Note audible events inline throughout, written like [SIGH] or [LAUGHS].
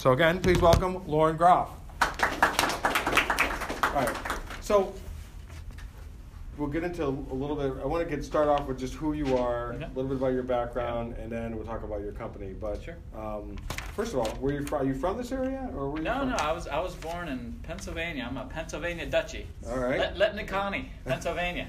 So again, please welcome Lauren Groff. All right. So we'll get into a little bit. I want to get start off with just who you are, Okay. a little bit about your background, and then we'll talk about your company. But Sure. um, first of all, were you from? Are you from this area, or were you No, from? no, I was I was born in Pennsylvania. I'm a Pennsylvania Dutchie. All right. Let, Letnick County, [LAUGHS] Pennsylvania.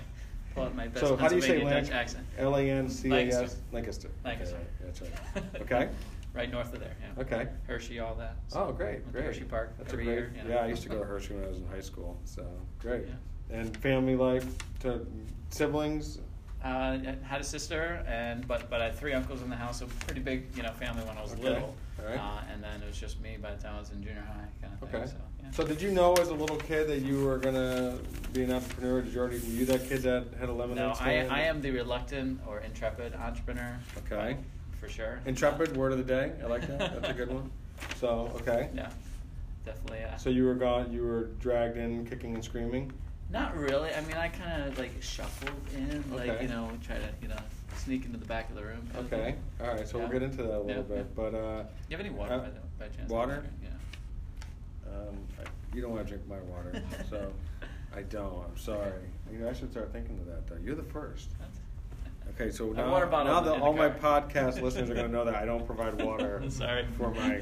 Pull out my best So how do you say Pennsylvania Dutch accent. L A N C A S Lancaster. Lancaster. Lancaster. Okay, right, That's right. Okay. [LAUGHS] right north of there. Yeah. Okay. Hershey, all that. Oh, great, Went to great. Hershey Park That's every a great, year. know. Yeah, I used to go to Hershey when I was in high school. So great. Yeah. And family life, to siblings. Uh, I had a sister, and but but I had three uncles in the house. A pretty big, you know, family when I was Okay. little. Right. Uh, and then it was just me by the time I was in junior high, kind of Okay. thing. So, yeah. So did you know as a little kid that you were gonna be an entrepreneur? Did you already were you that kid that had a lemonade No, I, stand? I am the reluctant or intrepid entrepreneur. Okay. For sure. Intrepid word of the day. I like that. That's a good one. So okay. Yeah, definitely. Uh, So you were gone. You were dragged in, kicking and screaming. not really. I mean, I kind of like shuffled in, like Okay. you know, try to you know sneak into the back of the room. Okay. All right. So Yeah. we'll get into that a little Yeah, bit. yeah. But uh, do You have any water Uh, by, by chance? water? Yeah. Um, I, you don't want to drink my water, so [LAUGHS] I don't. I'm sorry. You know, I should start thinking of that. Though you're the first. Okay, so now, water bottle now that all my podcast listeners are going to know that I don't provide [LAUGHS] water Sorry. for my.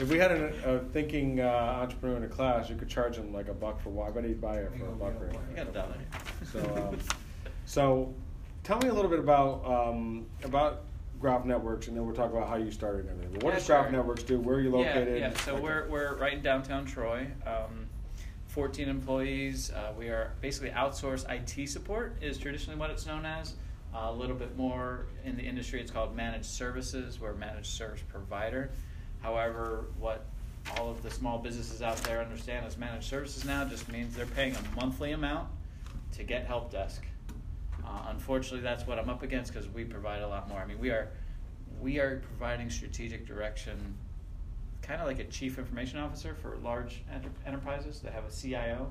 If we had an, a thinking uh, entrepreneur in a class, you could charge him like a buck for water. I bet he'd buy it for a buck You got a dollar. So, um, so tell me a little bit about um, about Groff Networks, and then we'll talk about how you started and everything. But what Yeah, does Groff. Networks do? Where are you located? Yeah, yeah. So Okay. we're, we're right in downtown Troy. Um, 14 employees. Uh, we are basically outsourced IT support is traditionally what it's known as. A little bit more in the industry, it's called managed services. We're a managed service provider. However, what all of the small businesses out there understand as managed services now just means they're paying a monthly amount to get help desk. Uh, unfortunately, that's what I'm up against because we provide a lot more. I mean, we are we are providing strategic direction, kind of like a chief information officer for large enter- enterprises that have a CIO.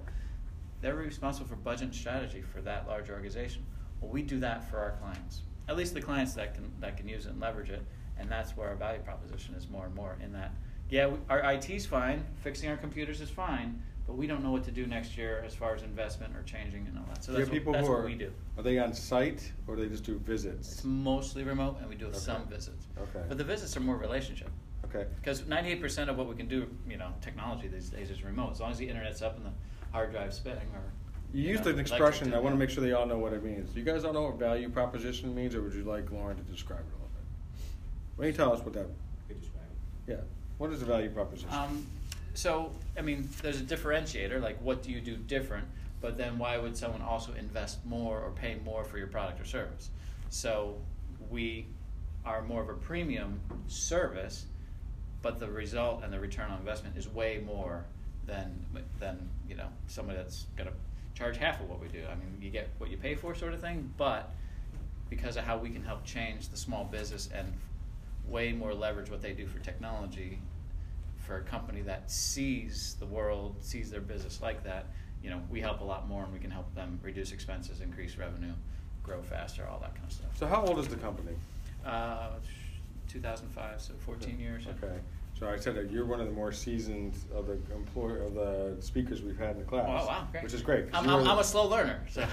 They're responsible for budget and strategy for that large organization. Well, we do that for our clients, at least the clients that can that can use it and leverage it, and that's where our value proposition is more and more. In that, yeah, we, our IT's fine, fixing our computers is fine, but we don't know what to do next year as far as investment or changing and all that. So that's, people what, that's who what are we do. Are they on site or do they just do visits? It's mostly remote, and we do Okay. some visits. Okay. But the visits are more relationship. Okay. Because 98% of what we can do, you know, technology these days is remote. As long as the internet's up and the hard drive's spinning or. You used know, an expression. to- I want to make sure they all know what it means. Do you guys all know what value proposition means, or would you like Lauren to describe it a little bit? Why don't you tell us what that? Yeah. What is the value proposition? Um, so, I mean, there's a differentiator, like what do you do different, but then why would someone also invest more or pay more for your product or service? So, we are more of a premium service, but the result and the return on investment is way more than than you know somebody that's going to charge half of what we do. I mean, you get what you pay for, sort of thing, but because of how we can help change the small business and way more leverage what they do for technology for a company that sees the world, sees their business like that, you know, we help a lot more and we can help them reduce expenses, increase revenue, grow faster, all that kind of stuff. so how old is the company? Uh, 2005, so 14 years. Okay. So I said that you're one of the more seasoned of the employer of the speakers we've had in the class. Oh, wow, great. Which is great. I'm, I'm, the- I'm a slow learner. So,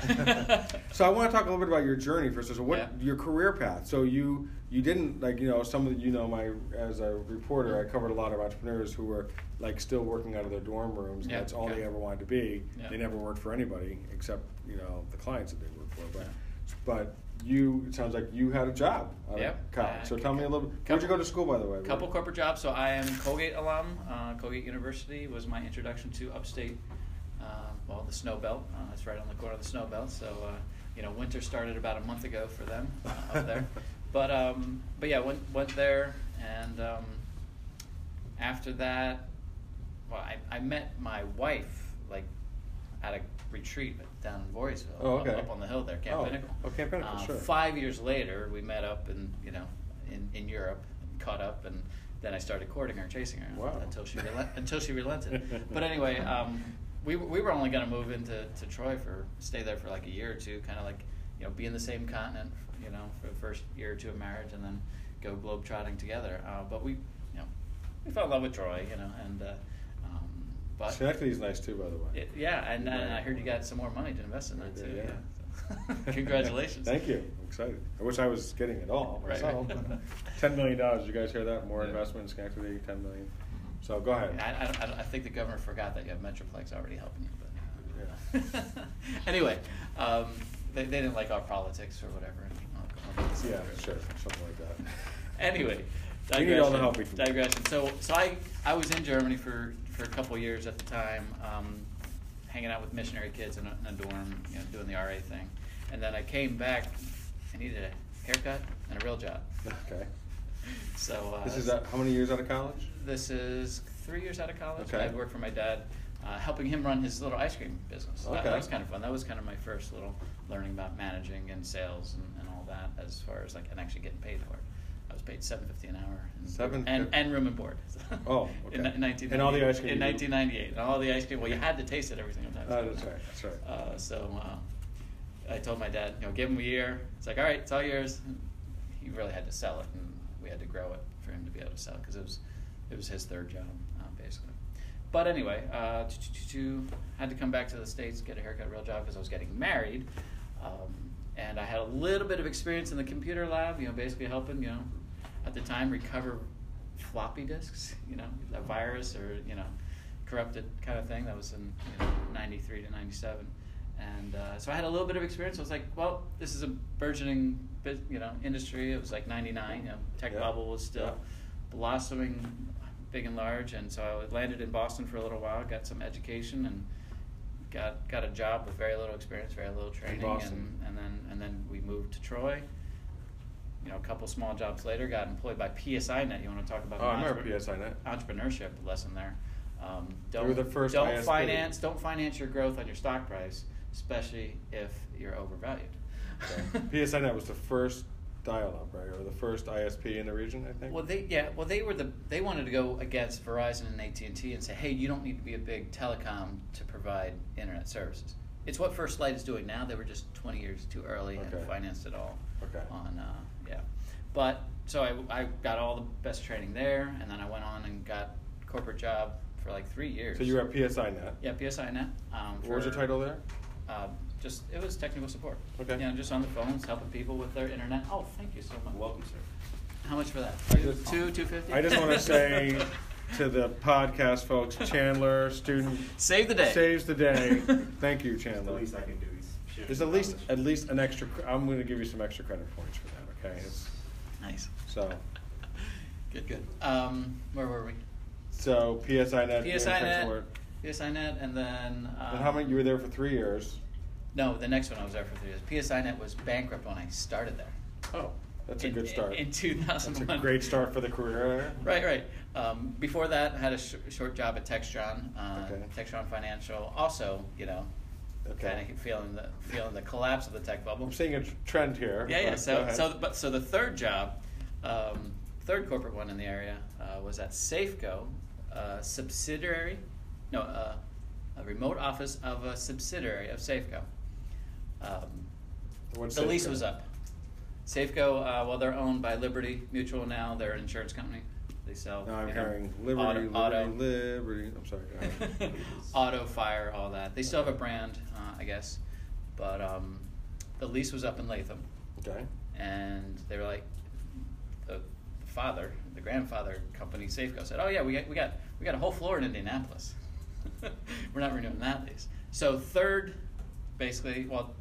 [LAUGHS] so I want to talk a little bit about your journey first. So what Yeah. your career path? So you you didn't like you know some of the, you know my as a reporter I covered a lot of entrepreneurs who were like still working out of their dorm rooms. And Yeah, that's all okay. they ever wanted to be. Yeah. They never worked for anybody except you know the clients that they worked for. But but you it sounds like you had a job out Yep. college. Uh, so tell me a little. bit. Where'd you go to school by the way? couple corporate jobs. So I am Colgate alum. Uh, Colgate University was my introduction to upstate, uh, well, the snow belt. Uh, it's right on the corner of the snow belt. So, uh, you know, winter started about a month ago for them uh, up there. [LAUGHS] But, um, but yeah, went, went there. And um, after that, well, I, I met my wife like at a retreat down in Voorheesville, Oh, up- okay. up, on the hill there, Camp Oh, Pinnacle. oh, Camp Pinnacle, Uh, sure. Five years later, we met up in you know in, in Europe, caught up, and then I started courting her, and chasing her Wow. until she relent, [LAUGHS] until she relented. but anyway, um, we we were only going to move into to Troy for stay there for like a year or two, kind of like you know be in the same continent, you know, for the first year or two of marriage, and then go globe trotting together. Uh, but we, you know, we fell in love with Troy, you know, and uh, but Schenectady's nice too, by the way. it, yeah, and, and I heard you got some more money to invest in that too. Yeah. yeah. So, [LAUGHS] Congratulations. Thank you. I'm excited. I wish I was getting it all myself. right. [LAUGHS] Ten million dollars. You guys hear that? More Yeah. investment in Schenectady. Ten million. So go ahead. I, I, I, think the governor forgot that you have Metroplex already helping you. But Yeah. [LAUGHS] anyway, um, they, they didn't like our politics or whatever. I'll- I'll Yeah, sure, something like that. Anyway, We need all the digression- help we can. Digression. So, so I, I was in Germany for, for a couple years at the time, um, hanging out with missionary kids in a, in a dorm, you know, doing the RA thing. And then I came back, I needed a haircut and a real job. Okay. [LAUGHS] So uh, This is uh, how many years out of college? This is three years out of college. Okay. I worked for my dad, uh, helping him run his little ice cream business. That, that was kind of fun. That was kind of my first little learning about managing and sales and, and all that, as far as like and actually getting paid for it. Paid seven fifty an hour. And, and, and room and board. [LAUGHS] Oh, in, okay. in nineteen And all the ice cream in nineteen ninety eight. And all the ice cream. Well, you had to taste it every single time. Oh, that's right, that's right. Uh, so uh, I told my dad, you know, give him a year. It's like, all right, it's all yours. He really had to sell it, and we had to grow it for him to be able to sell because it was it was his third job um, basically. But anyway, uh, had to come back to the states, get a haircut, real job because I was getting married, um, and I had a little bit of experience in the computer lab. You know, basically helping you know at the time recover floppy disks. You know, a virus or you know corrupted kind of thing. That was in you know, 93 to 97. And uh, so I had a little bit of experience. I was like, well, this is a burgeoning, you know, industry. It was like '99. You know, tech Yeah. bubble was still Yeah. blossoming, big and large. And so I landed in Boston for a little while, got some education, and got got a job with very little experience, very little training, Boston. and and then and then we moved to Troy. You know, a couple small jobs later, got employed by PSINet. You want to talk about Oh, I remember PSINet. entrepreneurship lesson there. Um, don't were the first don't finance don't finance your growth on your stock price, especially if you're overvalued. [LAUGHS] PSINet was the first dial-up, right, or the first ISP in the region, I think. Well, they yeah. Well, they were the they wanted to go against Verizon and AT and T and say, hey, you don't need to be a big telecom to provide internet services. It's what First Light is doing now. They were just twenty years too early Okay. and financed it all. Okay. On uh, but so I I got all the best training there, and then I went on and got corporate job for like three years. So you were at PSINet. yeah PSINet. Um, What was your title there? uh, just it was technical support. Okay. You know, just on the phones, helping people with their internet. Oh, thank you so much. Welcome, sir. How much for that? I Two, just- two, two fifty. I just want to say [LAUGHS] to the podcast folks, Chandler, student, Save the day. saves the day. [LAUGHS] Thank you, Chandler. The Chandler. least I can do is share There's at least at least an extra. I'm going to give you some extra credit points for that. Okay. It's, Nice. so [LAUGHS] Good, good. Um, where were we? so PSINet. PSINet. PSINet, and then. Um, And how many? You were there for three years. No, the next one I was there for three years. PSINet was bankrupt when I started there. Oh, that's a In- good start. In, in 2001. That's a great start for the career. [LAUGHS] Right, right. Um, before that, I had a sh- short job at Textron, uh, Okay. Textron Financial. Also, you know, Okay. kind of feeling the feeling the collapse of the tech bubble. I'm seeing a trend here. Yeah, yeah. So, so, but so the third job, um, third corporate one in the area uh, was at Safeco, a subsidiary, no, uh, a remote office of a subsidiary of Safeco. Um, the lease was up. Safeco, uh, well, they're owned by Liberty Mutual now. They're an insurance company. Sell. Now I'm you know, hearing Liberty, auto, Liberty, auto, Liberty. I'm sorry. [LAUGHS] Auto, fire, all that. They still have a brand, uh, I guess, but um, the lease was up in Latham okay. and they were like, the, the father, the grandfather company, Safeco, said, "Oh yeah, we got we got we got a whole floor in Indianapolis. [LAUGHS] we're not renewing that lease." So third, basically, well,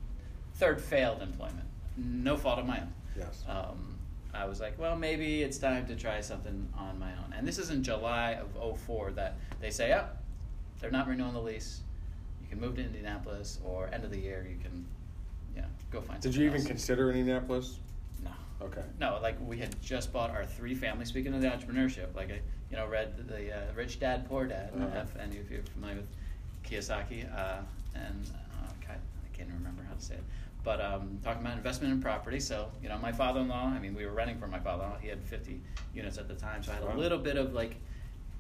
third failed employment, no fault of my own. Yes. Um, I was like, well, maybe it's time to try something on my own. And this is in July of 04 that they say, oh, they're not renewing the lease. You can move to Indianapolis, or end of the year, you can, you know, go find. Did you even else. consider Indianapolis? No. Okay. No, like we had just bought our three family. Speaking of the entrepreneurship, like I, you know, read the uh, Rich Dad Poor Dad, Uh-huh. if any of you are familiar with Kiyosaki, uh, and uh, God, I can't remember how to say it, but um, talking about investment in property. So you know, my father-in-law. I mean, we were renting from my father-in-law. He had 50 units at the time, so I had Wow. a little bit of like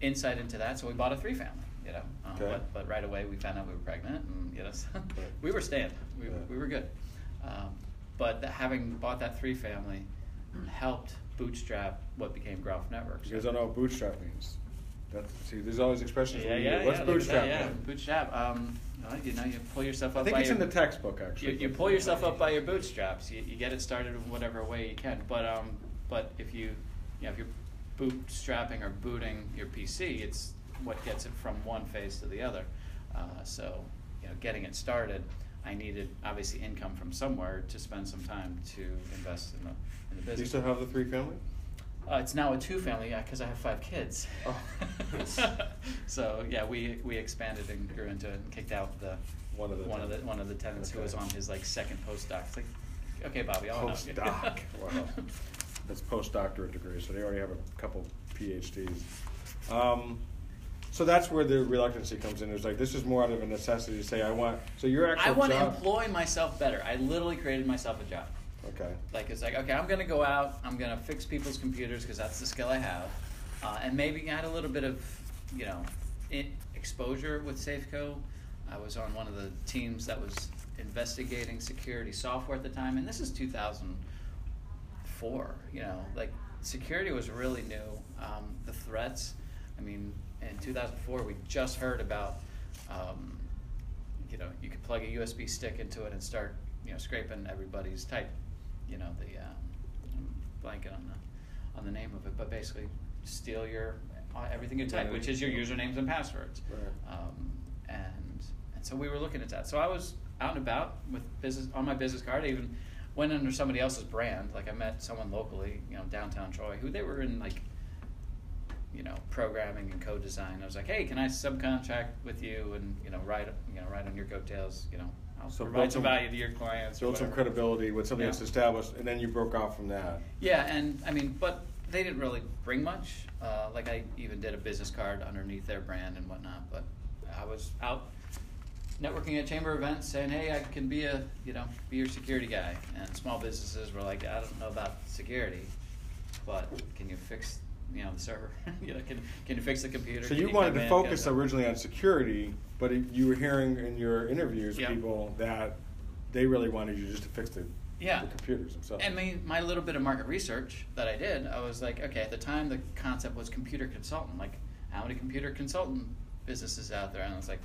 insight into that. So we bought a three family. You know, um, Okay. but but right away we found out we were pregnant, and you know, so [LAUGHS] we were staying. We, Yeah. we were good. Um, but th- having bought that three family helped bootstrap what became Groff Networks. You guys don't know what bootstrap means. That's, see, there's always expressions. Yeah, yeah. Let's yeah. bootstrap that, yeah, bootstrap. Um, well, you know, you pull yourself up. I think by it's in the textbook, actually. You, you pull yourself up by your bootstraps. You, you get it started in whatever way you can. But um, but if you, you know, if you're bootstrapping or booting your PC, it's what gets it from one phase to the other. Uh, so you know, getting it started, I needed obviously income from somewhere to spend some time to invest in the in the Do you still have the three family? Uh, it's now a two family, yeah, because I have five kids. Oh. [LAUGHS] so yeah, we we expanded and grew into it and kicked out the One of the one of the tenants. one of the tenants who was on his like second postdoc. It's like, okay, Bobby, I'll. Postdoc. [LAUGHS] Wow. That's postdoctorate degree, so they already have a couple PhDs. Um, so that's where the reluctancy comes in. It's like this is more out of a necessity to say I want. So your actual I want to employ myself better. I literally created myself a job. Okay. Like it's like okay, I'm gonna go out. I'm gonna fix people's computers because that's the skill I have, uh, and maybe add a little bit of you know exposure with Safeco. I was on one of the teams that was investigating security software at the time, and this is 2004. You know, like security was really new. Um, the threats. I mean, in 2004, we just heard about. Um, you know, you could plug a USB stick into it and start, you know, scraping everybody's type. You know, the um, I'm on the on the name of it, but basically steal your uh, everything you type, which is your usernames and passwords. Right. Um, and and so we were looking at that. So I was out and about with business on my business card. I even went under somebody else's brand. Like I met someone locally, you know, downtown Troy, who they were in like you know, programming and code design. I was like, hey, can I subcontract with you and you know, ride you know, ride on your coattails? You know, I'll So provide build some some- value to your clients. or Build some whatever. credibility with something Yeah. that's established, and then you broke off from that. Yeah, and I mean, but they didn't really bring much. Uh, like I even did a business card underneath their brand and whatnot. But I was out networking at chamber events, saying, "Hey, I can be a you know be your security guy." And small businesses were like, "I don't know about security, but can you fix you know the server? [LAUGHS] you know, can can you fix the computer?" So Can you wanted to focus originally on security, but it, you were hearing in your interviews Yeah. people that they really wanted you just to fix the, Yeah. the computers themselves. And my, my little bit of market research that I did, I was like, okay, at the time the concept was computer consultant. Like, how many computer consultant businesses out there? And I was like,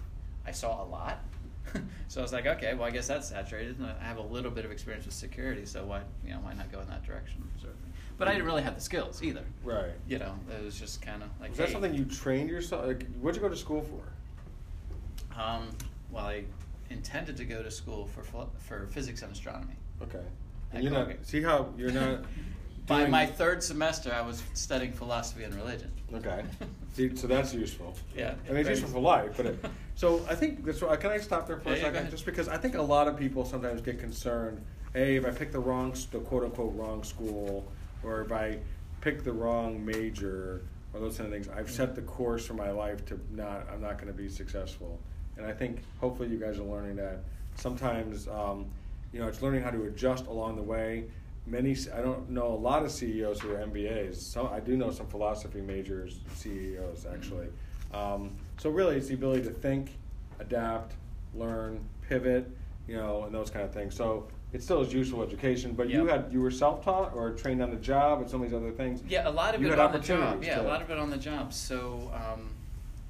I saw a lot. [LAUGHS] so I was like, okay, well, I guess that's saturated. And I have a little bit of experience with security, so why, you know, why not go in that direction? Certainly. But I didn't really have the skills either. right. You know, it was just kind of like. Was that hey, something you trained yourself? Like, what'd you go to school for? Um, well, I intended to go to school for for physics and astronomy. Okay. And you're not. See how you're not. [LAUGHS] By my third semester, I was studying philosophy and religion. Okay. [LAUGHS] See, so that's useful. Yeah. and it's useful for life, but it, [LAUGHS] so I think that's why. Can I stop there for Yeah, a second? ahead. Just because I think a lot of people sometimes get concerned. Hey, if I pick the wrong, the quote unquote wrong school, or if I pick the wrong major, or those kind of things, I've set the course for my life to not. I'm not going to be successful. And I think hopefully you guys are learning that sometimes, um, you know, it's learning how to adjust along the way. Many, I don't know a lot of CEOs who are MBAs. Some, I do know some philosophy majors, CEOs actually. Um, so really, it's the ability to think, adapt, learn, pivot, you know, and those kind of things. So it still is useful education. But you had you were self taught or trained on the job and some of these other things. Yeah, a lot of You it had on the job. opportunities Yeah, a to- lot of it on the job. So, um,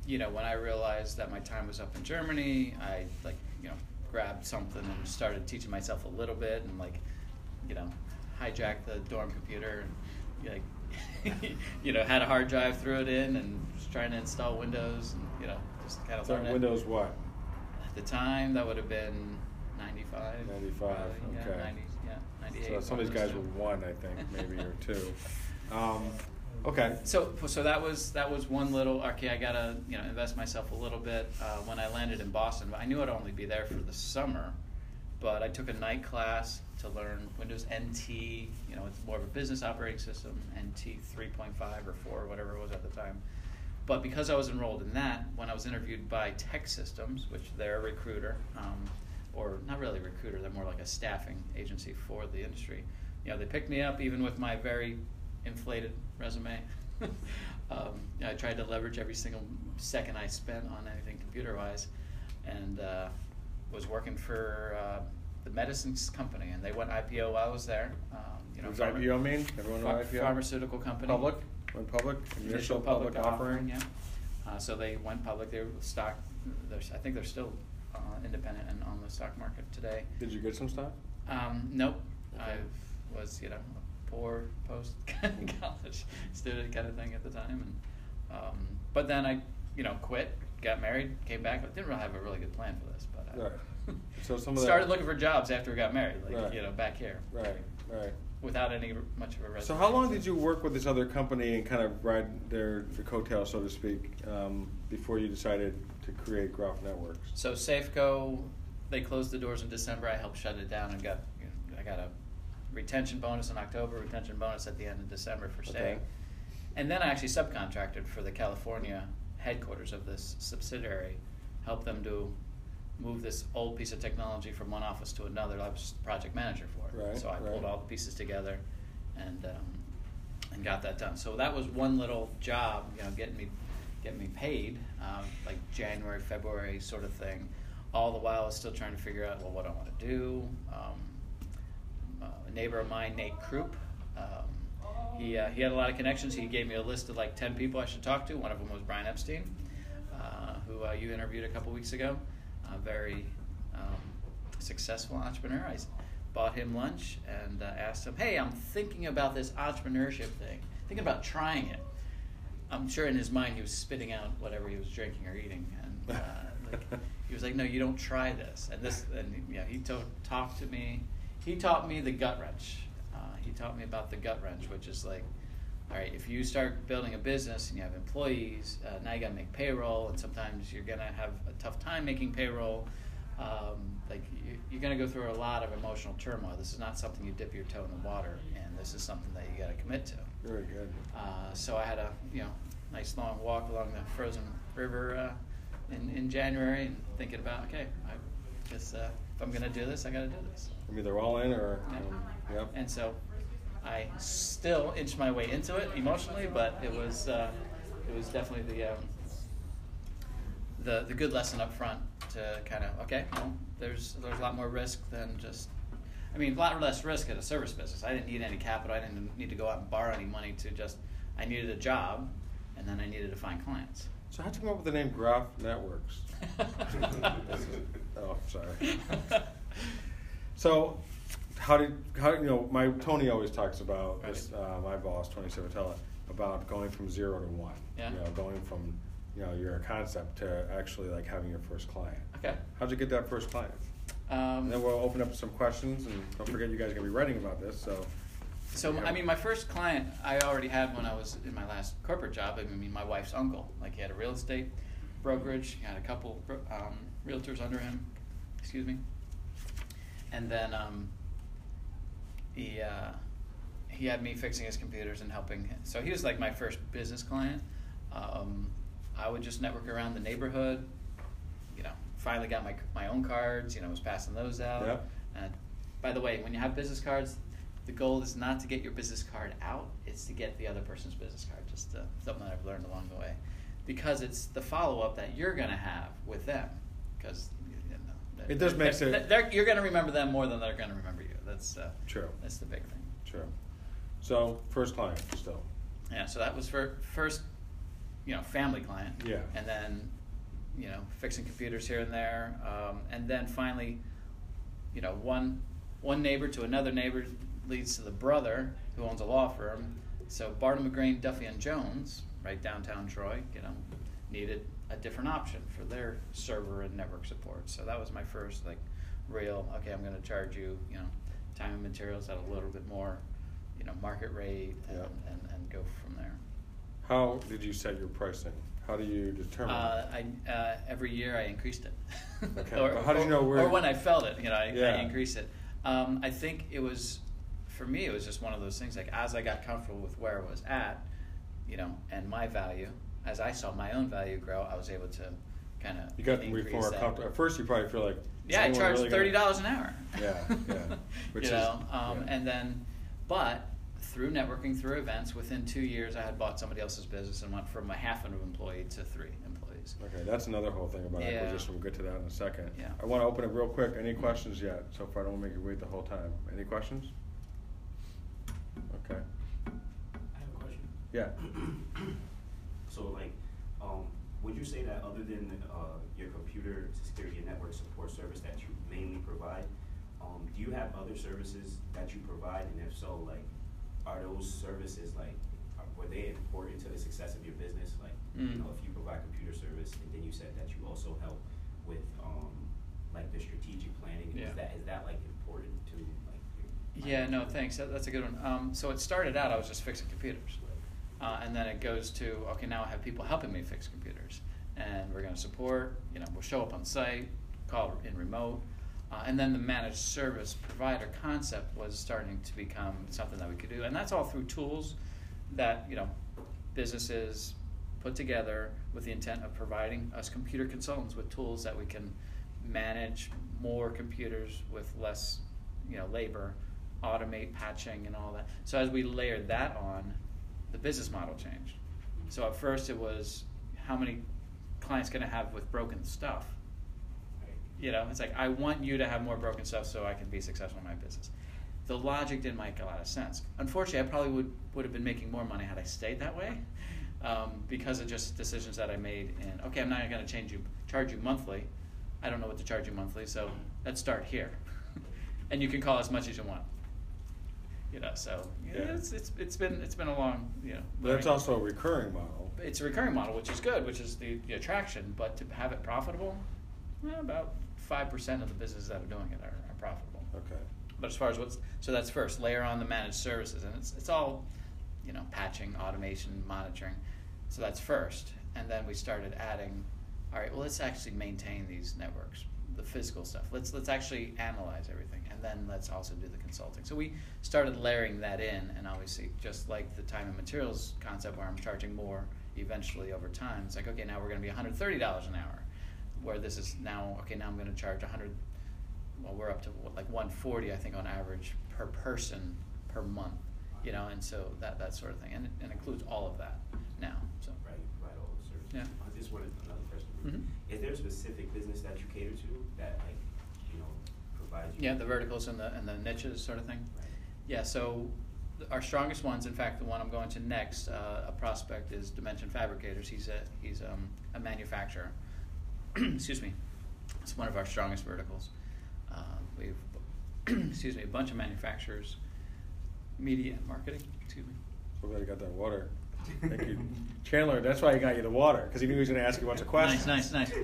you know, when I realized that my time was up in Germany, I like, you know, grabbed something and started teaching myself a little bit, and like, you know, hijacked the dorm computer and like, [LAUGHS] you know, had a hard drive, threw it in, and was trying to install Windows, and you know, just kind of So learn it. Windows what? At the time, that would have been 95. 95, probably, okay. Yeah, 90, yeah, 98. So some of these guys were one, I think, maybe or [LAUGHS] two. Um, okay. So, so that was that was one little. Okay, I gotta you know invest myself a little bit. Uh, when I landed in Boston, I knew I'd only be there for the summer, but I took a night class to learn Windows NT. You know, it's more of a business operating system, NT 3.5 or 4, whatever it was at the time. But because I was enrolled in that, when I was interviewed by TEKsystems, which they're a recruiter, um, or not really a recruiter, they're more like a staffing agency for the industry. You know, they picked me up even with my very inflated resume. [LAUGHS] um, I tried to leverage every single second I spent on anything computer-wise, and uh, was working for uh, the medicines company, and they went IPO while I was there. Um, you know, What does pharma- IPO mean? Everyone know ph- IPO? Pharmaceutical company. Public? Went public? Initial public offering? yeah. Uh, so they went public. They were stock. I think they're still independent and on the stock market today. Did you get some stock? Um, nope. Okay. I was, you know, a poor post [LAUGHS] college student kind of thing at the time, and um, but then I, you know, quit, got married, came back. I didn't really have a really good plan for this, but I Right. [LAUGHS] So some of that- started looking for jobs after we got married, like Right. you know, back here, Right, right. without any much of a resume. So how long did you work with this other company and kind of ride their, their coattails, so to speak, um, before you decided to create Groff Networks? So Safeco, they closed the doors in December. I helped shut it down and got you know, I got a retention bonus in October, retention bonus at the end of December for staying. Okay. And then I actually subcontracted for the California headquarters of this subsidiary, helped them to move this old piece of technology from one office to another. I was project manager for it. Right, so I right. pulled all the pieces together and um, and got that done. So that was one little job, you know, getting me getting me paid, um, like January, February sort of thing. All the while, I was still trying to figure out well what I want to do. Um, uh, a neighbor of mine, Nate Krupp, um, he uh, he had a lot of connections. He gave me a list of like ten people I should talk to. One of them was Brian Epstein, uh, who uh, you interviewed a couple weeks ago. A very um, successful entrepreneur. I bought him lunch and uh, asked him, "Hey, I'm thinking about this entrepreneurship thing. Thinking about trying it." I'm sure in his mind he was spitting out whatever he was drinking or eating, and uh, like, he was like, "No, you don't try this." And this, and yeah, he to- talked to me. He taught me the gut wrench. Uh, he taught me about the gut wrench, which is like, all right, if you start building a business and you have employees, uh, now you got to make payroll, and sometimes you're gonna have a tough time making payroll. Um, like you, you're gonna go through a lot of emotional turmoil. This is not something you dip your toe in the water, and this is something that you got to commit to. Very good. Uh, so I had a you know nice long walk along the frozen river uh, in in January, and thinking about okay, I guess uh, if I'm gonna do this, I got to do this. I'm either all in or, Yeah. um, yep. And so I still inched my way into it emotionally, but it was uh, it was definitely the um, the the good lesson up front to kind of okay, well, there's there's a lot more risk than just. I mean, a lot less risk at a service business. I didn't need any capital. I didn't need to go out and borrow any money to just. I needed a job, and then I needed to find clients. So how'd you come up with the name Groff Networks? [LAUGHS] [LAUGHS] oh, sorry. So, how did how you know? My Tony always talks about this. Uh, my boss, Tony Savatella, about going from zero to one. Yeah. You know, going from you know your concept to actually like having your first client. Okay. How'd you get that first client? Um, then we'll open up some questions, and don't forget you guys are gonna be writing about this. So, So I mean, my first client I already had when I was in my last corporate job. I mean, my wife's uncle. Like he had a real estate brokerage. He had a couple um, realtors under him. Excuse me. And then um, he uh, he had me fixing his computers and helping. Him. So he was like my first business client. Um, I would just network around the neighborhood. Finally got my my own cards. You know, was passing those out. Yeah. And by the way, when you have business cards, the goal is not to get your business card out; it's to get the other person's business card. Just uh, something that I've learned along the way, because it's the follow up that you're going to have with them. Because you know, It does make sense. they're- you're going to remember them more than they're going to remember you. That's uh, True. That's the big thing. True. So first client still. Yeah, so that was for first, you know, family client. Yeah. And then, you know, fixing computers here and there, um, and then finally, you know, one one neighbor to another neighbor leads to the brother who owns a law firm. So Barton McGrain, Duffy and Jones, right downtown Troy, you know, needed a different option for their server and network support. So that was my first like real okay. I'm going to charge you, you know, time and materials at a little bit more, you know, market rate, and, Yeah. and, and go from there. How did you set your pricing? How do you determine? Uh, I uh, every year I increased it. Okay, or, [LAUGHS] but how did you know where- Or when I felt it, you know, I, Yeah. I increased it. Um, I think it was, for me, it was just one of those things. Like as I got comfortable with where I was at, you know, and my value, as I saw my own value grow, I was able to kind of you got more comfortable. At first, you probably feel like. Yeah, I charged really thirty dollars an hour. Yeah, yeah. [LAUGHS] Which you is- know, um, yeah. and then, but through networking, through events, within two years, I had bought somebody else's business and went from a half an employee to three employees. Okay, that's another whole thing about Yeah. acquisition. We'll get to that in a second. Yeah. I want to open it real quick. Any questions yet? So far, I don't want to make you wait the whole time. Any questions? Okay. I have a question. Yeah. [CLEARS THROAT] So like, um, would you say that other than uh, your computer security and network support service that you mainly provide, um, do you have other services that you provide? And if so, like, are those services like, are, were they important to the success of your business? Like, Mm. you know, if you provide computer service, and then you said that you also help with um, like the strategic planning. Yeah. Is that is that like important to like? Your Yeah, no, thanks. That, that's a good one. Um, so it started out I was just fixing computers, uh, and then it goes to okay, now I have people helping me fix computers, and we're going to support. You know, we'll show up on site, call in remote, uh, and then the managed service provider concept was starting to become something that we could do, and that's all through tools that you know businesses put together with the intent of providing us computer consultants with tools that we can manage more computers with less you know labor automate patching and all that. So as we layered that on the business model changed. So at first it was how many clients can i have with broken stuff. You know it's like i want you to have more broken stuff so i can be successful in my business the logic didn't make a lot of sense unfortunately i probably would, would have been making more money had i stayed that way um, because of just decisions that i made and okay i'm not going to change you charge you monthly i don't know what to charge you monthly so let's start here [LAUGHS] and you can call as much as you want you know so yeah, it's, it's, it's been it's been a long you know But that's learning. also a recurring model. it's a recurring model, which is good, which is the, the attraction. But to have it profitable, well, about five percent of the businesses that are doing it are, are profitable. Okay. But as far as what's so that's first layer on the managed services, and it's it's all, you know, patching, automation, monitoring. So that's first, and then we started adding. All right, well, let's actually maintain these networks, the physical stuff. Let's let's actually analyze everything, and then let's also do the consulting. So we started layering that in, and obviously, just like the time and materials concept, where I'm charging more eventually over time, it's like okay, now we're going to be 130 dollars an hour, where this is now okay, now I'm going to charge 100 well, we're up to what, like 140, I think, on average per person per month, you know, and so that that sort of thing, and it, and includes all of that now. So Right, right, all the services. Yeah. I just wanted another question. Mhm. Is there a specific business that you cater to that like, you know, provides you? yeah, the verticals and the and the niches sort of thing. Right. Yeah, so our strongest ones, in fact, the one I'm going to next, uh, a prospect is Dimension Fabricators. He's a he's um, a manufacturer. [CLEARS THROAT] excuse me, it's one of our strongest verticals. Uh, we've [CLEARS THROAT] excuse me, a bunch of manufacturers, media and marketing. Excuse me. So glad you got that water. Thank you, Chandler. That's why he got you the water because he knew he was going to ask you a bunch of questions. Nice, nice, nice.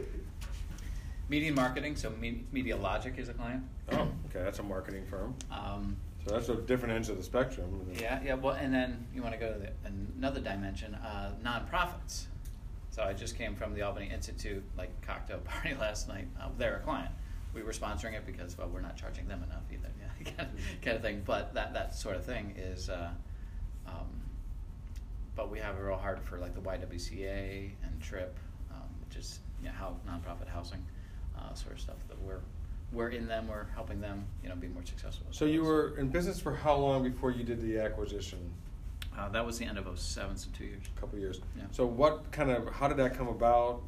Media and marketing. So Me- Media Logic is a client. Oh, okay. That's a marketing firm. Um, So that's a different ends of the spectrum. Yeah, yeah. Well, and then you want to go to the, another dimension, uh, nonprofits. So I just came from the Albany Institute like cocktail [LAUGHS] party last night. Uh, they're a client. We were sponsoring it because well, we're not charging them enough either, [LAUGHS] yeah, kind, of, kind of thing. But that that sort of thing is. Uh, um, but we have a real heart for like the YWCA and TRIP, um, which is you know, how nonprofit housing, uh, sort of stuff that we're we're in them. We're helping them, you know, be more successful. So you were in business for how long before you did the acquisition? Uh, that was the end of 07, so two years. A couple years. Yeah. So what kind of? How did that come about?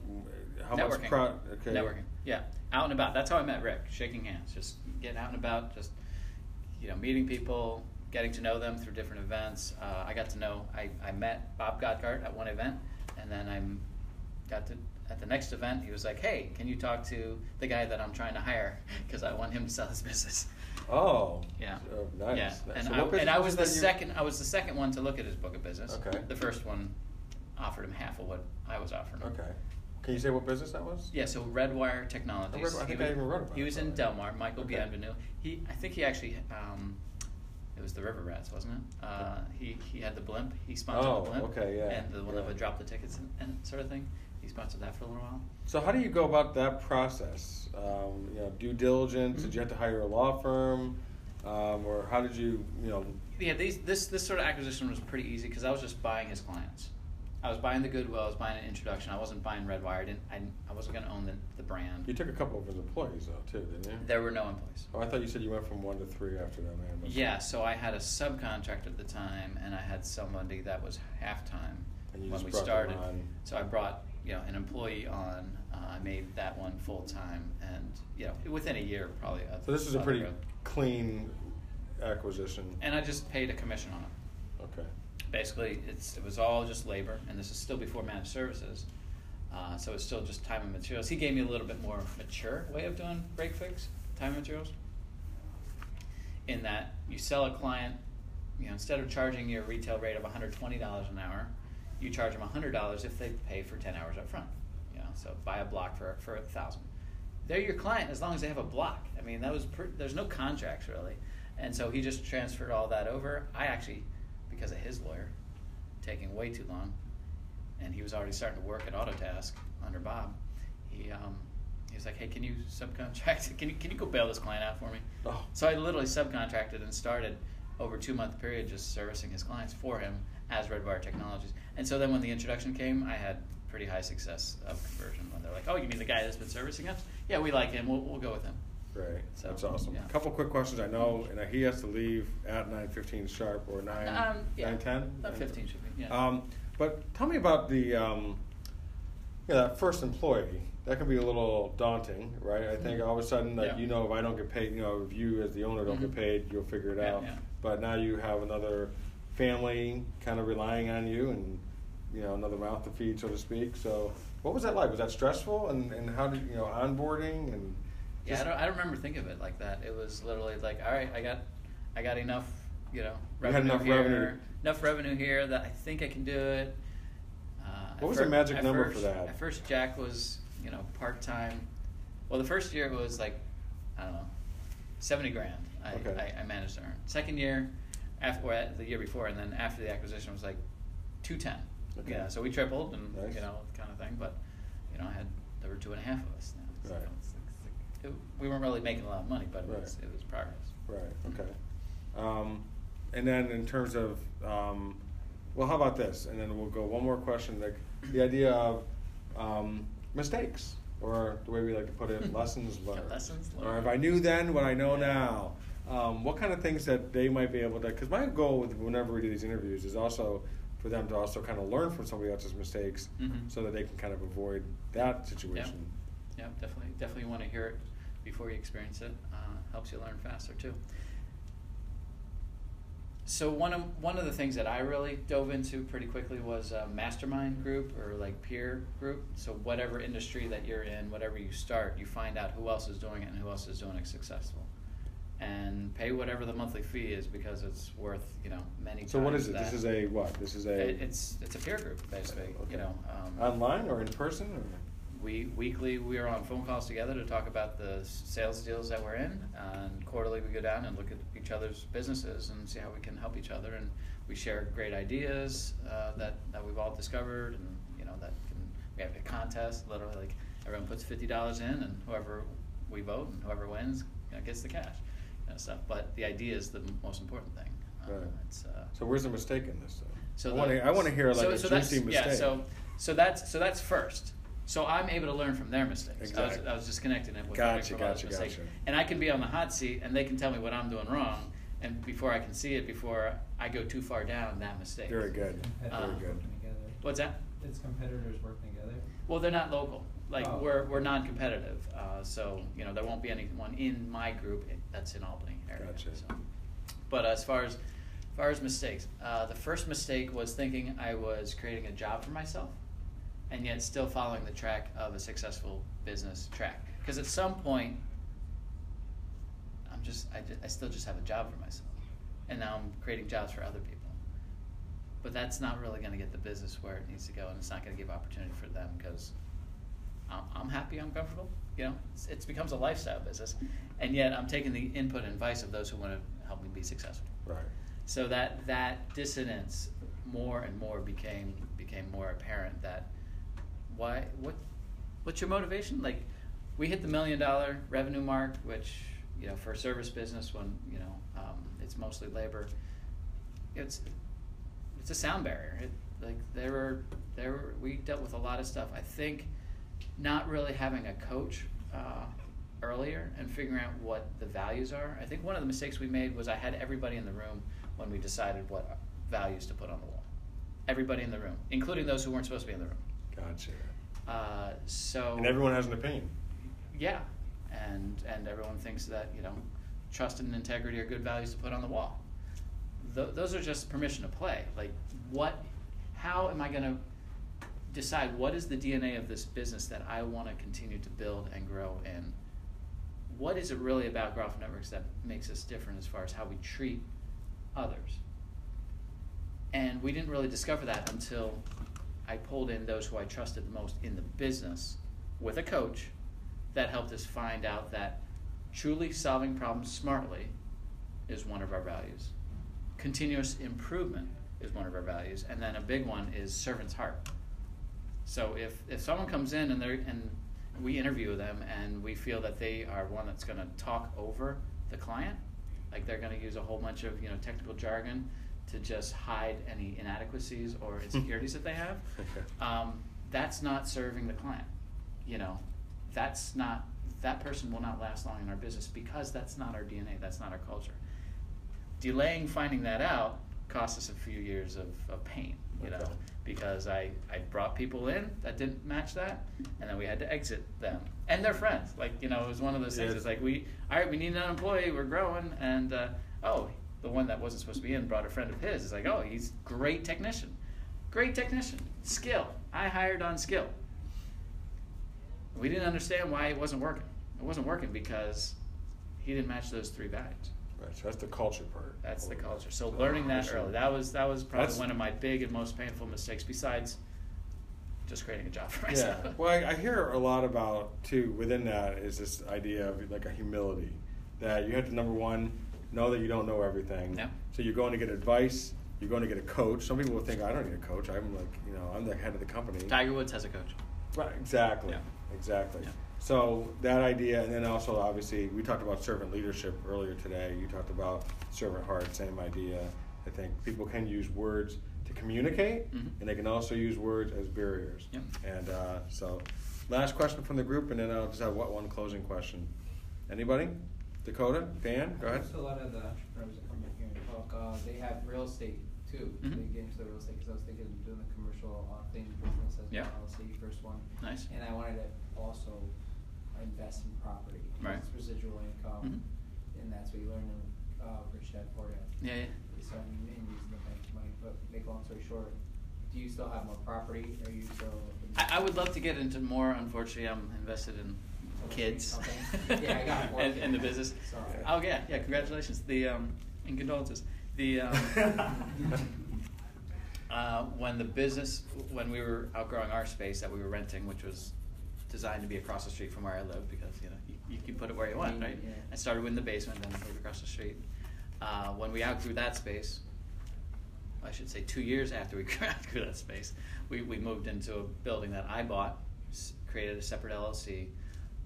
How much? Networking. Okay. Networking. Yeah, out and about. That's how I met Rick. Shaking hands, just getting out and about, just you know, meeting people, getting to know them through different events. Uh, I got to know. I, I met Bob Godgart at one event, and then I got to at the next event. He was like, "Hey, can you talk to the guy that I'm trying to hire [LAUGHS] because I want him to sell his business." Oh. Yeah. Oh, nice. Yeah, nice. and So I, and I was the you- second. I was the second one to look at his book of business. Okay. The first one offered him half of what I was offering him. Okay. Can you say what business that was? Yeah, so Redwire Technologies. Oh, Redwire. I think He I was- even wrote about He was in. Delmar. Michael Okay. Bienvenu. He, I think he actually, um, it was the River Rats, wasn't it? Uh, he he had the blimp. He sponsored Oh, the blimp. okay, yeah, And the one that yeah. would drop the tickets and, and sort of thing. He sponsored that for a little while. So how do you go about that process? Um, you know, due diligence. Did you have to hire a law firm, um, or how did you, you know? Yeah, these, this this sort of acquisition was pretty easy because I was just buying his clients. I was buying the goodwill. I was buying an introduction. I wasn't buying Redwire. I didn't. I, I wasn't going to own the, the brand. You took a couple of his employees though too, didn't you? There were no employees. Oh, I thought you said you went from one to three after that, man. Yeah, so I had a subcontractor at the time, and I had somebody that was half time when we started. So I brought you know an employee on. Uh, I made that one full time, and you know within a year probably. So this is a pretty growth. clean acquisition. And I just paid a commission on it. Okay. Basically, it's it was all just labor, and this is still before managed services. Uh, so it's still just time and materials. He gave me a little bit more mature way of doing break fix, time and materials. In that you sell a client, you know, instead of charging your retail rate of $120 an hour, you charge them $100 if they pay for 10 hours up front. You know, so buy a block for for a thousand. They're your client as long as they have a block. I mean, that was per, there's no contracts really, and so he just transferred all that over. I actually, because of his lawyer, taking way too long, and he was already starting to work at Autotask under Bob. He um, he was like, "Hey, can you subcontract? [LAUGHS] Can you can you go bail this client out for me?" Oh. So I literally subcontracted and started over a two month period just servicing his clients for him as Redwire Technologies. And so then when the introduction came, I had pretty high success of conversion when they're like, "Oh, you mean the guy that's been servicing us? Yeah, we like him. We'll, we'll go with him." Great. So, That's awesome. yeah. A couple quick questions. I know, and he has to leave at nine fifteen sharp or nine Um, yeah, nine ten. about 15 should be, yeah. Um, but tell me about the um, yeah that first employee. That can be a little daunting, right? I think all of a sudden, like Yeah. you know, if I don't get paid, you know, if you as the owner don't Mhm. get paid, you'll figure it Yeah, out. yeah. But now you have another family kind of relying on you, and you know another mouth to feed, so to speak. So, what was that like? Was that stressful? And and how did you know onboarding and Yeah, I don't, I don't remember thinking of it like that. It was literally like, all right, I got, I got enough, you know, revenue enough here, revenue. enough revenue here that I think I can do it. Uh, What at was the magic number for that? At first, Jack was, you know, part time. Well, the first year it was like, I don't know, seventy grand. I, Okay. I, I managed to earn. Second year, after or the year before, and then after the acquisition was like two ten. Okay. Yeah, so we tripled and Nice. you know kind of thing. But you know, I had there were two and a half of us now. So Right. it's- it's- it, we weren't really making a lot of money, but it was it was progress. Right. Okay. Um, and then in terms of, um, well, how about this? And then we'll go one more question. Like the idea of um, mistakes, or the way we like to put it, [LAUGHS] lessons learned. Lessons Or learned. if I knew then what I know Yeah. now. Um, what kind of things that they might be able to? Because my goal with whenever we do these interviews is also for them to also kind of learn from somebody else's mistakes, Mhm. so that they can kind of avoid that situation. Yeah, definitely, definitely want to hear it before you experience it. Uh, helps you learn faster too. So one of one of the things that I really dove into pretty quickly was a mastermind group or like peer group. So whatever industry that you're in, whatever you start, you find out who else is doing it and who else is doing it successful, and pay whatever the monthly fee is because it's worth you know many. Times. So what is it? This is a what? This is a It- It's it's a peer group basically. Okay. You know. Um, online or in person or? we weekly we are on phone calls together to talk about the sales deals that we're in, and quarterly we go down and look at each other's businesses and see how we can help each other, and we share great ideas uh, that that we've all discovered, and you know that can we have a contest, literally like everyone puts fifty dollars in, and whoever we vote and whoever wins you know, gets the cash, you know, stuff. But the idea is the m- most important thing. Uh, Right. It's, uh, So where's the mistake in this? Though? so I the- want to I want to hear like so- a so that's- juicy mistake. Yeah, so so that's so that's first. So I'm able to learn from their mistakes. I, Exactly. was, I was just connecting it with Gotcha, learning from others' gotcha, mistakes. gotcha. And I can be on the hot seat, and they can tell me what I'm doing wrong, and before I can see it, before I go too far down that mistake. Very good. Uh, Very Competitors good. What's that? It's competitors working together. Well, they're not local. Like Oh. we're we're non-competitive, uh, so you know there won't be anyone in my group that's in Albany area. Gotcha. So. But as far as as far as mistakes, uh, the first mistake was thinking I was creating a job for myself, and yet still following the track of a successful business track. Because at some point, I'm just I, ju- I still just have a job for myself, and now I'm creating jobs for other people. But that's not really going to get the business where it needs to go, and it's not going to give opportunity for them because I'm, I'm happy, I'm comfortable. You know, it's, it's becomes a lifestyle business, and yet I'm taking the input and advice of those who want to help me be successful. Right. So that that dissonance more and more became became more apparent. That why what what's your motivation? Like we hit the million dollar revenue mark, which you know for a service business when you know um, it's mostly labor. It's it's a sound barrier. It, like there were there were, we dealt with a lot of stuff. I think not really having a coach uh, earlier and figuring out what the values are. I think one of the mistakes we made was I had everybody in the room when we decided what values to put on the wall. Everybody in the room, including those who weren't supposed to be in the room. Gotcha. Uh, so And everyone has an opinion. yeah, and and everyone thinks that you know trust and integrity are good values to put on the wall. Th- those are just permission to play. Like what? How am I going to decide what is the DNA of this business that I want to continue to build and grow in. What is it really about Groff Networks that makes us different as far as how we treat others? And we didn't really discover that until I pulled in those who I trusted the most in the business with a coach that helped us find out that truly solving problems smartly is one of our values. Continuous improvement is one of our values, and then a big one is servant's heart. So if, if someone comes in and they and we interview them and we feel that they are one that's going to talk over the client, like they're going to use a whole bunch of you know technical jargon to just hide any inadequacies or [LAUGHS] insecurities that they have, [LAUGHS] um, that's not serving the client. You know, that's not that person will not last long in our business because that's not our DNA, that's not our culture. Delaying finding that out cost us a few years of, of pain, you know, because I, I brought people in that didn't match that, and then we had to exit them. And they're friends. Like, you know, it was one of those things. It's like, we, all right, we need an employee, we're growing, and, uh, oh, the one that wasn't supposed to be in brought a friend of his. It's like, oh, he's great technician. Great technician. Skill. I hired on skill. We didn't understand why it wasn't working. It wasn't working because he didn't match those three values. Right, so that's the culture part. That's the culture. So learning that early, that was that was probably That's- one of my big and most painful mistakes. Besides just creating a job for Yeah, well, I, I hear a lot about too. Within that is this idea of like a humility that you have to number one know that you don't know everything. Yeah. So you're going to get advice. You're going to get a coach. Some people will think I don't need a coach. I'm like you know I'm the head of the company. Tiger Woods has a coach. Right. Exactly. Yeah. Exactly. Yeah. So that idea, and then also obviously we talked about servant leadership earlier today. You talked about servant heart. Same idea. I think people can use words to communicate, Mhm. and they can also use words as barriers. Yep. And uh, so, last question from the group, and then I'll just have one closing question. Anybody? Dakota, Dan, go ahead. Just a lot of the entrepreneurs that come in here and talk, uh, they have real estate too. Mhm. They get into the real estate, cause I was thinking of doing the commercial, uh, thing business as Yeah. well, LLC, first one. Nice. And I wanted to also invest in property. Right. It's residual income, Mhm. and that's what you learn in, uh, Rich Dad Poor Dad. Yeah, yeah. So I'm in using the bank money, but make a long story short, do you still have more property, or you still? I, I would love to get into more. Unfortunately, I'm invested in kids Okay. [LAUGHS] Yeah, I got more. [LAUGHS] and, and the business. Sorry. Oh yeah, yeah. Congratulations. The um, and condolences. The um, [LAUGHS] uh, when the business when we were outgrowing our space that we were renting, which was designed to be across the street from where I live because you know you, you can put it where you want, right? Yeah. I started in the basement, then moved across the street. Uh, when we outgrew that space, I should say two years after we [LAUGHS] outgrew that space, we, we moved into a building that I bought, s- created a separate LLC.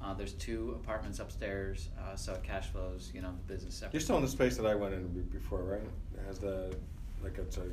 Uh, there's two apartments upstairs, uh, so it cash flows, you know, the business separate. You're still in the space that I went in before, right? It has the like it's a.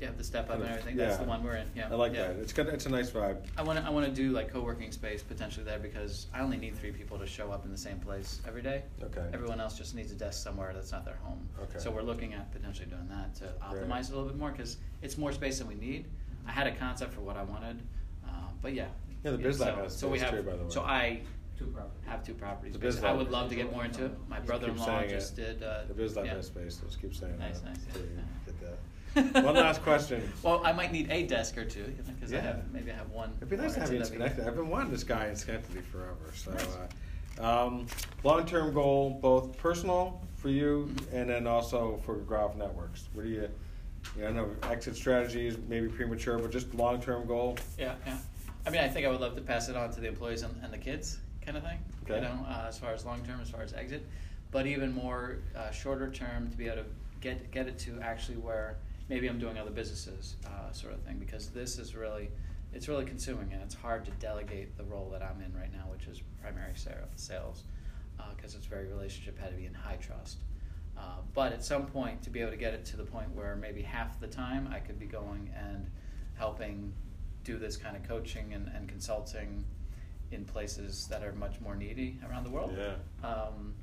Yeah, the step up and kind of- everything. That's yeah. the one we're in. Yeah, I like yeah. that. It's good. It's a nice vibe. I want to I want to do like co-working space potentially there because I only need three people to show up in the same place every day. Okay. Everyone else just needs a desk somewhere that's not their home. Okay. So we're looking at potentially doing that to Great. optimize it a little bit more because it's more space than we need. I had a concept for what I wanted, uh, but yeah. Yeah, the Biz Lab so, has so we have too, by the way. so I Two properties. have two properties. The Because Biz I would love to get more into it. My Just keep brother-in-law just it. did. Uh, The Biz Lab yeah. has space. Let's keep saying Nice, that. nice, yeah, until you yeah. [LAUGHS] Get that. [LAUGHS] One last question. Well, I might need a desk or two because I Yeah. have maybe I have one. It'd be nice to have you in NCW. I've been wanting this guy in Schenectady forever. So, Nice. uh, um, long-term goal, both personal for you Mhm. and then also for Groff Networks. What do you? Yeah, I know exit strategy is maybe premature, but just long-term goal. Yeah, yeah. I mean, I think I would love to pass it on to the employees and, and the kids, kind of thing. Okay. You know, uh, as far as long term, as far as exit, but even more uh, shorter term to be able to get get it to actually where maybe I'm doing other businesses, uh, sort of thing. Because this is really, it's really consuming, and it's hard to delegate the role that I'm in right now, which is primary sales, because it's very relationship heavy and high trust. Uh, but at some point, to be able to get it to the point where maybe half the time I could be going and helping do this kind of coaching and, and consulting in places that are much more needy around the world. Yeah. Um,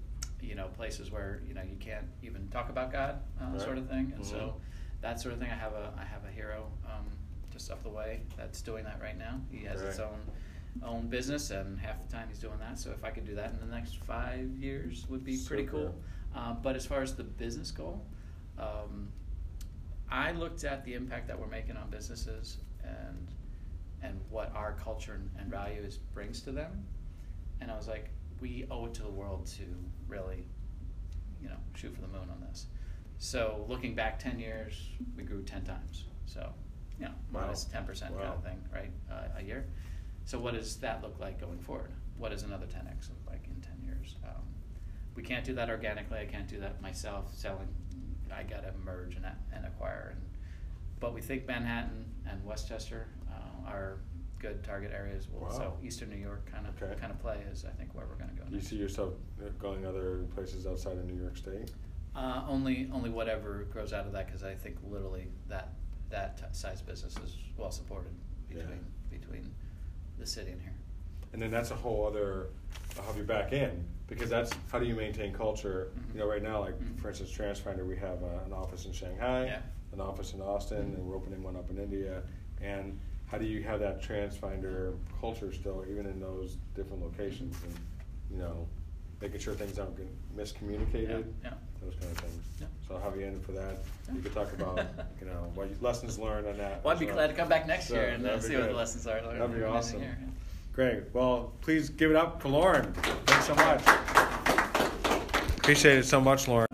you know, places where you know you can't even talk about God, uh, Right. sort of thing. And Mhm. so that sort of thing. I have a I have a hero um, just up the way that's doing that right now. He has his Right. own own business, and half the time he's doing that. So if I could do that in the next five years, would be pretty Super. cool. Um, but as far as the business goal, um, I looked at the impact that we're making on businesses, and and what our culture and, and values brings to them. And I was like, we owe it to the world to really, you know, shoot for the moon on this. So looking back ten years, we grew ten times. So, you know, Wow. modest ten percent kind Wow. of thing, right, uh, a year. So what does that look like going forward? What does another ten X look like in ten years? Um, we can't do that organically. I can't do that myself selling. I gotta merge and, a- and acquire. And, but we think Manhattan and Westchester uh, are good target areas. Well, So Wow. Eastern New York kind of Okay. kind of play is I think where we're gonna go. Do you next. see yourself uh, going other places outside of New York State? Uh, only only whatever grows out of that because I think literally that that t- size business is well supported Yeah. between between the city and here. And then that's a whole other, I'll have you back in, because that's, how do you maintain culture? Mhm. You know, right now, like, Mhm. for instance, TransFinder, we have uh, an office in Shanghai, Yeah. an office in Austin, and we're opening one up in India. And how do you have that TransFinder culture still, even in those different locations? And, you know, making sure things aren't miscommunicated, Yeah, yeah. Those kind of things. Yeah. So I'll have you in for that. You could talk about, [LAUGHS] you know, what you- lessons learned on that. Well, I'd be as glad to come back next So, year and uh, see what the lessons are learned. That'd be awesome. here. Great. Well, please give it up for Lauren. Thanks so much. Appreciate it so much, Lauren.